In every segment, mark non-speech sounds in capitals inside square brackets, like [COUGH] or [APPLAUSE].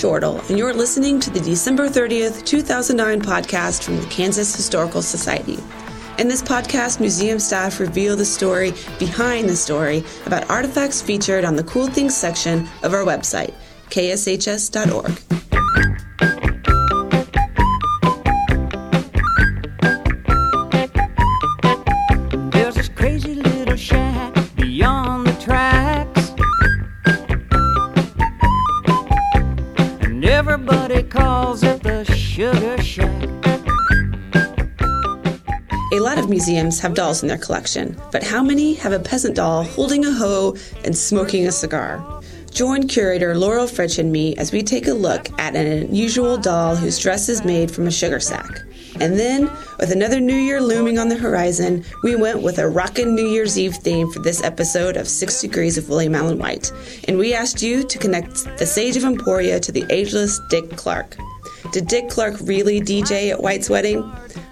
Shortle, and you're listening to the December 30th, 2009 podcast from the Kansas Historical Society. In this podcast, museum staff reveal the story behind the story about artifacts featured on the Cool Things section of our website, kshs.org. museums have dolls in their collection, but how many have a peasant doll holding a hoe and smoking a cigar? Join curator Laurel Fritsch and me as we take a look at an unusual doll whose dress is made from a sugar sack. And then, with another New Year looming on the horizon, we went with a rockin' New Year's Eve theme for this episode of Six Degrees of William Allen White. And we asked you to connect the Sage of Emporia to the ageless Dick Clark. Did Dick Clark really DJ at White's wedding?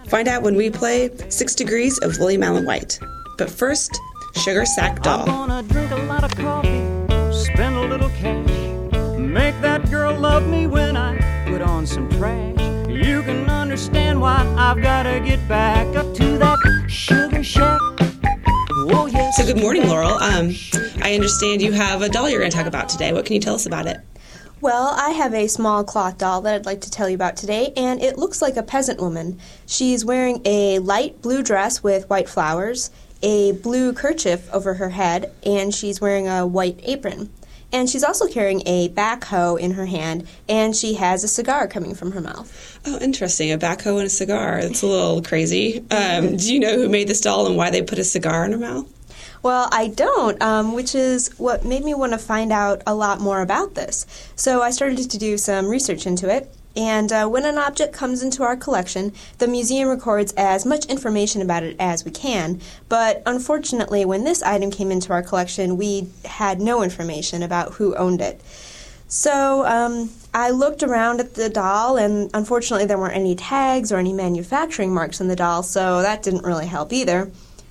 Find out when we play Six Degrees of William Allen White. But first, Sugar Sack Doll. wanna drink a lot of coffee, spend a little cash, make that girl love me when I put on some trash. You can understand why I've gotta get back up to that Sugar Shack. Oh yes. So, good morning, Laurel. Um, I understand you have a doll you're going to talk about today. What can you tell us about it? Well, I have a small cloth doll that I'd like to tell you about today, and it looks like a peasant woman. She's wearing a light blue dress with white flowers, a blue kerchief over her head, and she's wearing a white apron. And she's also carrying a backhoe in her hand, and she has a cigar coming from her mouth. Oh, interesting. A backhoe and a cigar. That's a little crazy. Um, do you know who made this doll and why they put a cigar in her mouth? Well, I don't, um, which is what made me want to find out a lot more about this. So I started to do some research into it. And uh, when an object comes into our collection, the museum records as much information about it as we can. But unfortunately, when this item came into our collection, we had no information about who owned it. So um, I looked around at the doll, and unfortunately, there weren't any tags or any manufacturing marks on the doll, so that didn't really help either.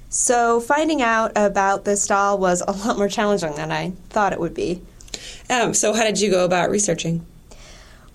So finding out about this doll was a lot more challenging than I thought it would be. Um, so, how did you go about researching?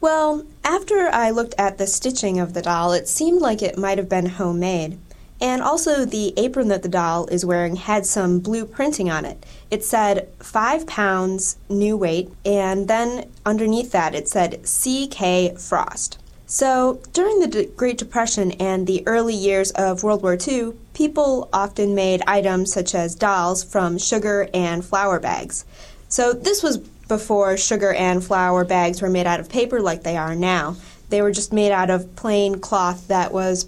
Well, after I looked at the stitching of the doll, it seemed like it might have been homemade. And also, the apron that the doll is wearing had some blue printing on it. It said five pounds new weight, and then underneath that it said C.K. Frost. So, during the D- Great Depression and the early years of World War II, people often made items such as dolls from sugar and flour bags. So, this was before sugar and flour bags were made out of paper like they are now. They were just made out of plain cloth that was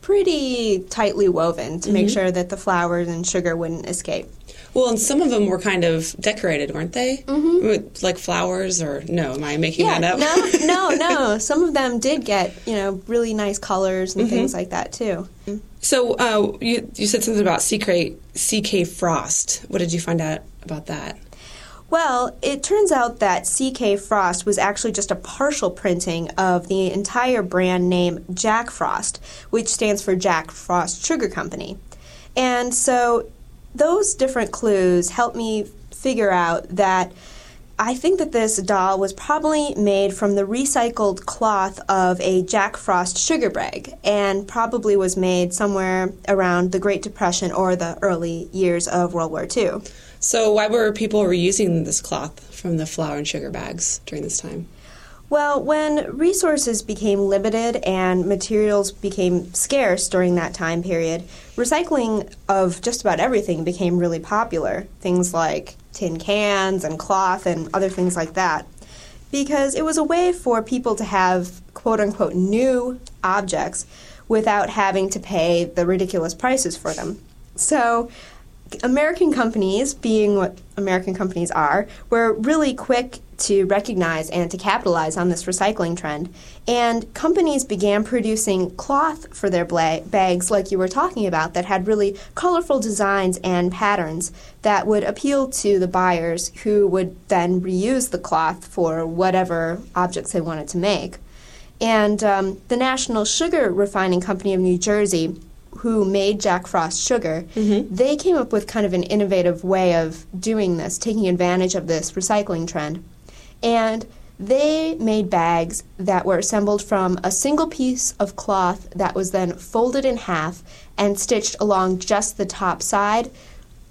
pretty tightly woven to make mm-hmm. sure that the flour and sugar wouldn't escape. Well, and some of them were kind of decorated, weren't they? Mm-hmm. With, like flowers, or no? Am I making Yeah, that up? no, no, no. [LAUGHS] Some of them did get, you know, really nice colors and things like that too. So, uh, you, you said something about CK, CK Frost. What did you find out about that? Well, it turns out that CK Frost was actually just a partial printing of the entire brand name Jack Frost, which stands for Jack Frost Sugar Company. And so those different clues helped me figure out that I think that this doll was probably made from the recycled cloth of a Jack Frost sugar bag and probably was made somewhere around the Great Depression or the early years of World War II. So, why were people reusing this cloth from the flour and sugar bags during this time? Well, when resources became limited and materials became scarce during that time period, recycling of just about everything became really popular. Things like tin cans and cloth and other things like that. Because it was a way for people to have quote unquote new objects without having to pay the ridiculous prices for them. So, American companies, being what American companies are, were really quick to recognize and to capitalize on this recycling trend. And companies began producing cloth for their bla- bags, like you were talking about, that had really colorful designs and patterns that would appeal to the buyers who would then reuse the cloth for whatever objects they wanted to make. And um, the National Sugar Refining Company of New Jersey who made Jack Frost sugar, they came up with kind of an innovative way of doing this, taking advantage of this recycling trend. And They made bags that were assembled from a single piece of cloth that was then folded in half and stitched along just the top side,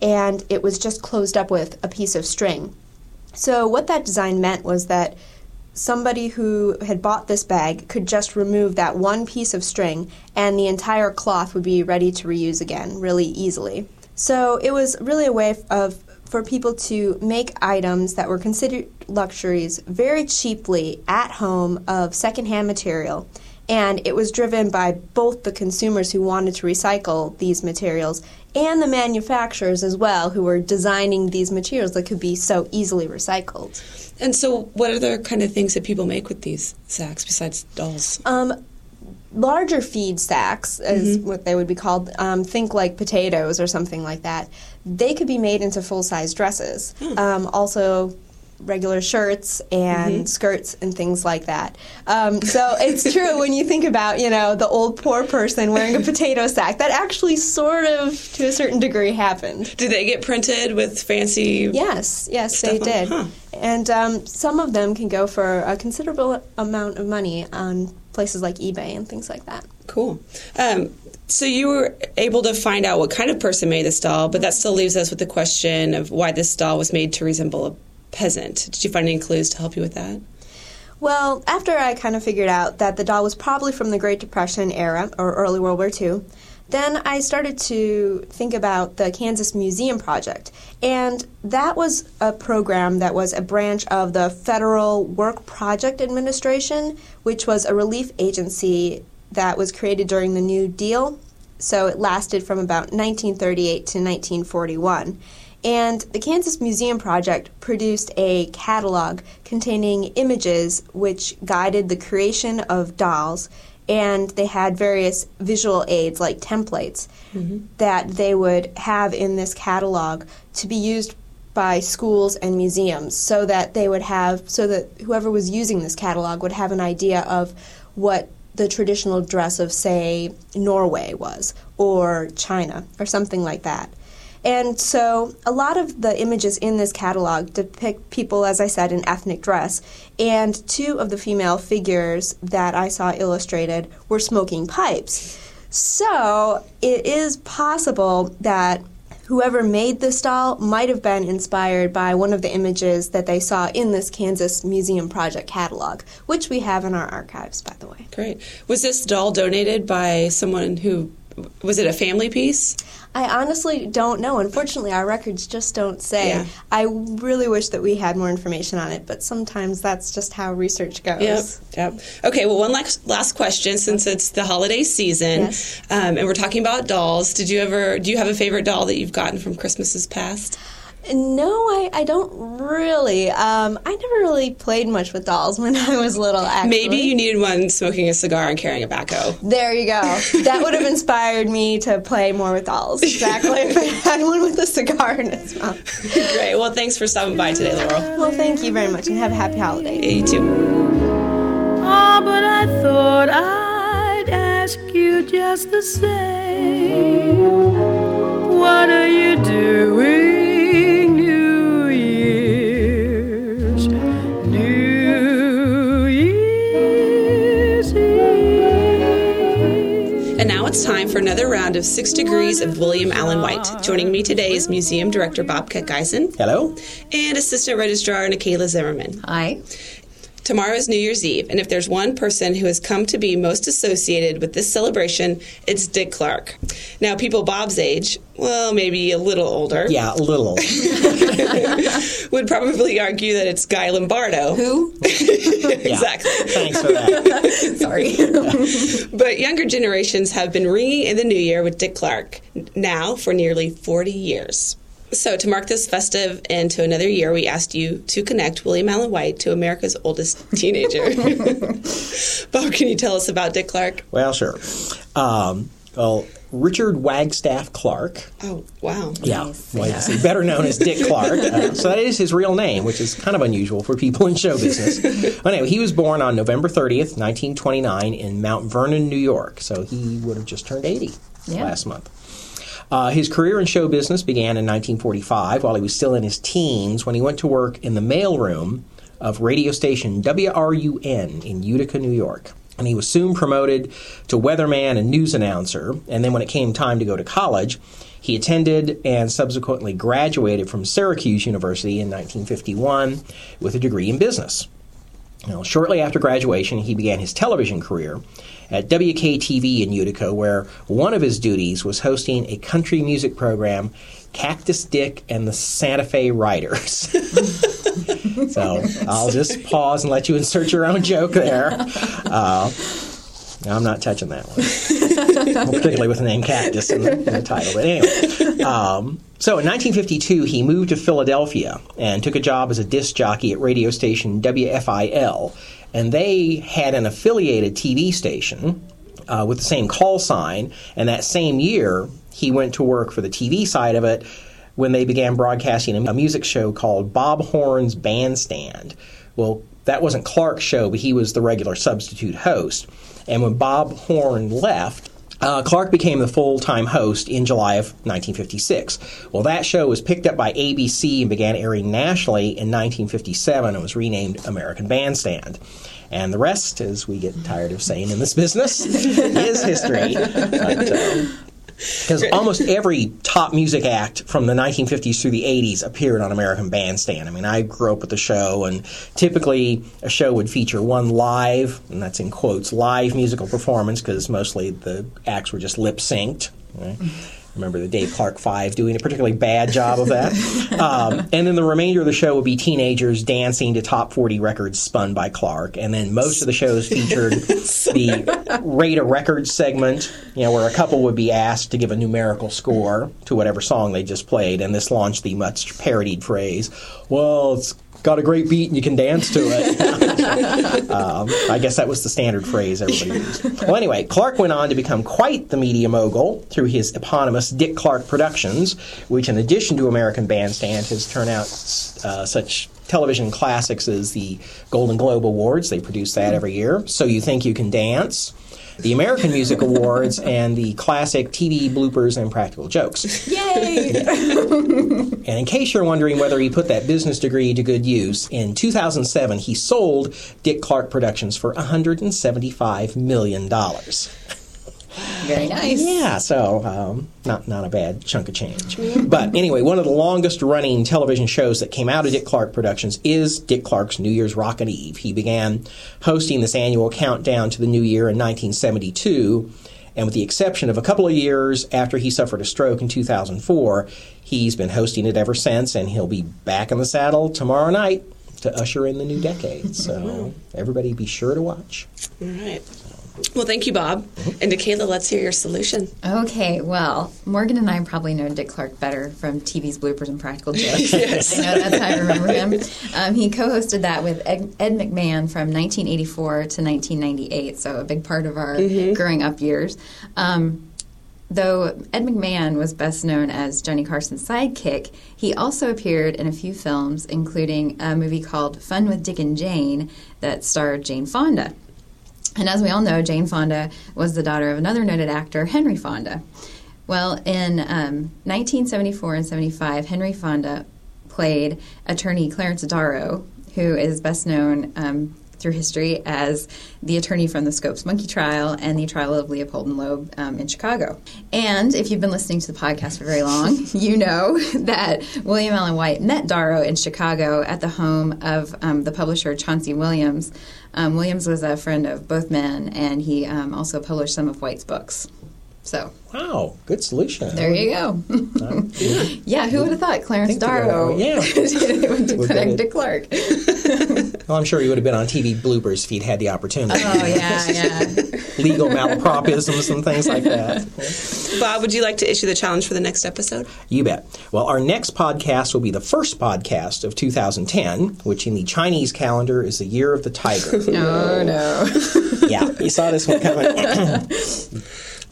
and it was just closed up with a piece of string. So, what that design meant was that somebody who had bought this bag could just remove that one piece of string and the entire cloth would be ready to reuse again really easily. So it was really a way of for people to make items that were considered luxuries very cheaply at home of secondhand material. And it was driven by both the consumers who wanted to recycle these materials and the manufacturers as well, who were designing these materials that could be so easily recycled. And so, what other kind of things that people make with these sacks besides dolls? Um, larger feed sacks, is Mm-hmm. what they would be called. Um, think like potatoes or something like that. They could be made into full size dresses. Hmm. Um, also, regular shirts and Mm-hmm. skirts and things like that. Um, so it's [LAUGHS] true when you think about you know the old poor person wearing a potato sack. That actually sort of to a certain degree happened. Do they get printed with fancy? Yes, yes, they on- did. huh. And um, some of them can go for a considerable amount of money on places like eBay and things like that. Cool. Um, so you were able to find out what kind of person made this doll, but that still leaves us with the question of why this doll was made to resemble a peasant. Did you find any clues to help you with that? Well, after I kind of figured out that the doll was probably from the Great Depression era or early World War II, then I started to think about the Kansas Museum Project. And that was a program that was a branch of the Federal Work Project Administration, which was a relief agency that was created during the New Deal. So it lasted from about 1938 to 1941. And the Kansas Museum Project produced a catalog containing images which guided the creation of dolls, and they had various visual aids like templates mm-hmm. that they would have in this catalog to be used by schools and museums so that they would have so that whoever was using this catalog would have an idea of what the traditional dress of say Norway was or China or something like that. And so a lot of the images in this catalog depict people, as I said, in ethnic dress. And two of the female figures that I saw illustrated were smoking pipes. So it is possible that whoever made this doll might have been inspired by one of the images that they saw in this Kansas Museum Project catalog, which we have in our archives, by the way. Great. Was this doll donated by someone who was it a family piece? I honestly don't know. Unfortunately, our records just don't say. Yeah. I really wish that we had more information on it, but sometimes that's just how research goes. Yep. Yep. Okay. Well, one last last question, since it's the holiday season, Yes. um, and we're talking about dolls. Did you ever? Do you have a favorite doll that you've gotten from Christmases past? No, I, I don't really. Um, I never really played much with dolls when I was little, actually. Maybe you needed one smoking a cigar and carrying a backhoe. There you go. That would have inspired me to play more with dolls. Exactly. [LAUGHS] if I had one with a cigar in its mouth. Great. Well, thanks for stopping by today, Laurel. Well, thank you very much and have a happy holiday. Yeah, you too. Ah, but I thought I'd ask you just the same. What are you doing, it's time for another round of Six Degrees of William Allen White. Joining me today is Museum Director Bob Keckeisen Hello? and Assistant Registrar Nikayla Zimmerman. Hi. Tomorrow is New Year's Eve, and if there's one person who has come to be most associated with this celebration, it's Dick Clark. Now, people Bob's age, well, maybe a little older, Yeah, a little. [LAUGHS] would probably argue that it's Guy Lombardo. Who? [LAUGHS] exactly. Thanks for that. [LAUGHS] Sorry. But younger generations have been ringing in the new year with Dick Clark now for nearly 40 years. So, to mark this festive end to another year, we asked you to connect William Allen White to America's oldest [LAUGHS] teenager. [LAUGHS] Bob, can you tell us about Dick Clark? Well, sure. Um, well, Richard Wagstaff Clark. Oh, wow. Yeah, well, he's better known as Dick [LAUGHS] Clark. Uh, so that is his real name, which is kind of unusual for people in show business. But anyway, he was born on November 30th, 1929, in Mount Vernon, New York. So he would have just turned 80 Yeah. last month. Uh, his career in show business began in 1945 while he was still in his teens when he went to work in the mailroom of radio station WRUN in Utica, New York. And he was soon promoted to weatherman and news announcer. And then when it came time to go to college, he attended and subsequently graduated from Syracuse University in 1951 with a degree in business. Now, shortly after graduation, he began his television career at WKTV in Utica, where one of his duties was hosting a country music program, Cactus Dick and the Santa Fe Riders. [LAUGHS] so I'll just pause and let you insert your own joke there. Uh, I'm not touching that one, [LAUGHS] particularly with the name Cactus in the, in the title. But anyway, um, so in 1952, he moved to Philadelphia and took a job as a disc jockey at radio station WFIL. And they had an affiliated TV station uh, with the same call sign. And that same year, he went to work for the TV side of it when they began broadcasting a music show called Bob Horn's Bandstand. Well, that wasn't Clark's show, but he was the regular substitute host. And when Bob Horn left, uh, Clark became the full time host in July of 1956. Well, that show was picked up by ABC and began airing nationally in 1957 and was renamed American Bandstand. And the rest, as we get tired of saying in this business, [LAUGHS] is history. But, uh, because almost every top music act from the 1950s through the 80s appeared on American Bandstand. I mean, I grew up with the show, and typically a show would feature one live, and that's in quotes, live musical performance, because mostly the acts were just lip synced. Right? Remember the Dave Clark Five doing a particularly bad job of that. Um, and then the remainder of the show would be teenagers dancing to top 40 records spun by Clark. And then most of the shows featured [LAUGHS] the rate a record segment, you know, where a couple would be asked to give a numerical score to whatever song they just played. And this launched the much parodied phrase, well, it's got a great beat and you can dance to it. [LAUGHS] um, I guess that was the standard phrase everybody used. Well, anyway, Clark went on to become quite the media mogul through his eponymous Dick Clark Productions, which, in addition to American Bandstand, has turned out uh, such television classics as the Golden Globe Awards. They produce that every year. So You Think You Can Dance the American Music Awards and the classic TV bloopers and practical jokes. Yay! [LAUGHS] and in case you're wondering whether he put that business degree to good use, in 2007 he sold Dick Clark Productions for $175 million. Very nice. Yeah, so um, not not a bad chunk of change. But anyway, one of the longest running television shows that came out of Dick Clark Productions is Dick Clark's New Year's Rockin' Eve. He began hosting this annual countdown to the new year in 1972. And with the exception of a couple of years after he suffered a stroke in 2004, he's been hosting it ever since, and he'll be back in the saddle tomorrow night to usher in the new decade. So [LAUGHS] everybody be sure to watch. All right. Well, thank you, Bob. And to Kayla, let's hear your solution. Okay, well, Morgan and I probably know Dick Clark better from TV's bloopers and practical jokes. [LAUGHS] Yes. I know that's how I remember him. Um, he co-hosted that with Ed, Ed McMahon from 1984 to 1998, so a big part of our growing up years. Um, Though Ed McMahon was best known as Johnny Carson's sidekick, he also appeared in a few films, including a movie called Fun with Dick and Jane that starred Jane Fonda. And as we all know, Jane Fonda was the daughter of another noted actor, Henry Fonda. Well, in um, 1974 and 75, Henry Fonda played attorney Clarence Darrow, who is best known um, through history as the attorney from the Scopes Monkey trial and the trial of Leopold and Loeb um, in Chicago. And if you've been listening to the podcast for very long, [LAUGHS] you know [LAUGHS] that William Allen White met Darrow in Chicago at the home of um, the publisher Chauncey Williams. Um, Williams was a friend of both men, and he um, also published some of White's books. So Wow, good solution. there you go. [LAUGHS] yeah, who would have thought Clarence Think. Darrow oh, Yeah. would connect to Clark? [LAUGHS] Well, I'm sure he would have been on TV bloopers if he'd had the opportunity. Oh yeah, yeah. [LAUGHS] Legal malapropisms and things like that. Bob, would you like to issue the challenge for the next episode? You bet. Well, our next podcast will be the first podcast of 2010, which in the Chinese calendar is the year of the tiger. Oh no. yeah, you saw this one coming.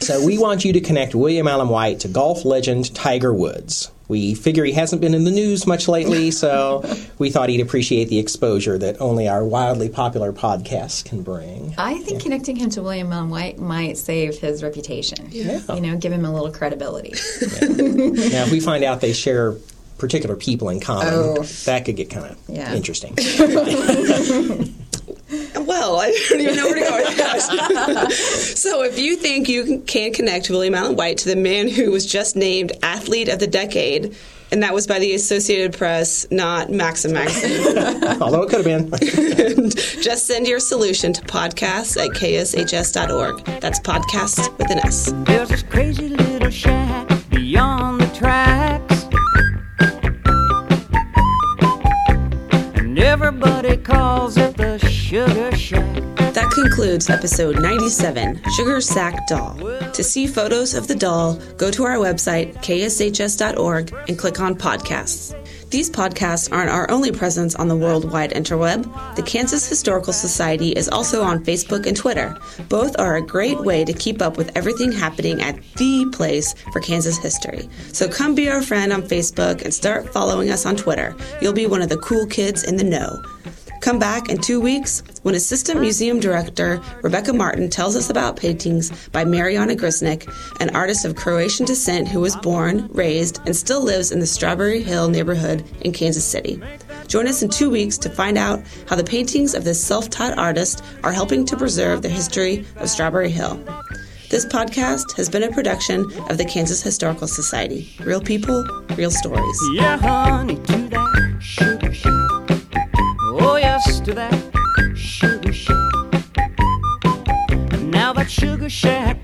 So we want you to connect William Allen White to golf legend Tiger Woods. We figure he hasn't been in the news much lately, [LAUGHS] so we thought he'd appreciate the exposure that only our wildly popular podcast can bring. I think connecting him to William Allen White might save his reputation. Yeah. You know, give him a little credibility. Now, if we find out they share particular people in common, Oh. that could get kind of Yeah. interesting. [LAUGHS] [LAUGHS] Well, I don't even know where to go with that. [LAUGHS] so, if you think you can connect William Allen White to the man who was just named Athlete of the Decade, and that was by the Associated Press, not Maxim Magazine, [LAUGHS] Although it could have been. just send your solution to podcasts at kshs.org. That's podcast with an S. There's this crazy little shack Sugar Shack. That concludes episode 97, Sugar Sack Doll. To see photos of the doll, go to our website, kshs.org, and click on podcasts. These podcasts aren't our only presence on the worldwide interweb. The Kansas Historical Society is also on Facebook and Twitter. Both are a great way to keep up with everything happening at the place for Kansas history. So come be our friend on Facebook and start following us on Twitter. You'll be one of the cool kids in the know. Come back in two weeks when Assistant Museum Director Rebecca Martin tells us about paintings by Marijana Grisnik, an artist of Croatian descent who was born, raised, and still lives in the Strawberry Hill neighborhood in Kansas City. Join us in two weeks to find out how the paintings of this self taught artist are helping to preserve the history of Strawberry Hill. This podcast has been a production of the Kansas Historical Society. Real people, real stories. Yeah, honey, yes, that Sugar Shack. Now that Sugar Shack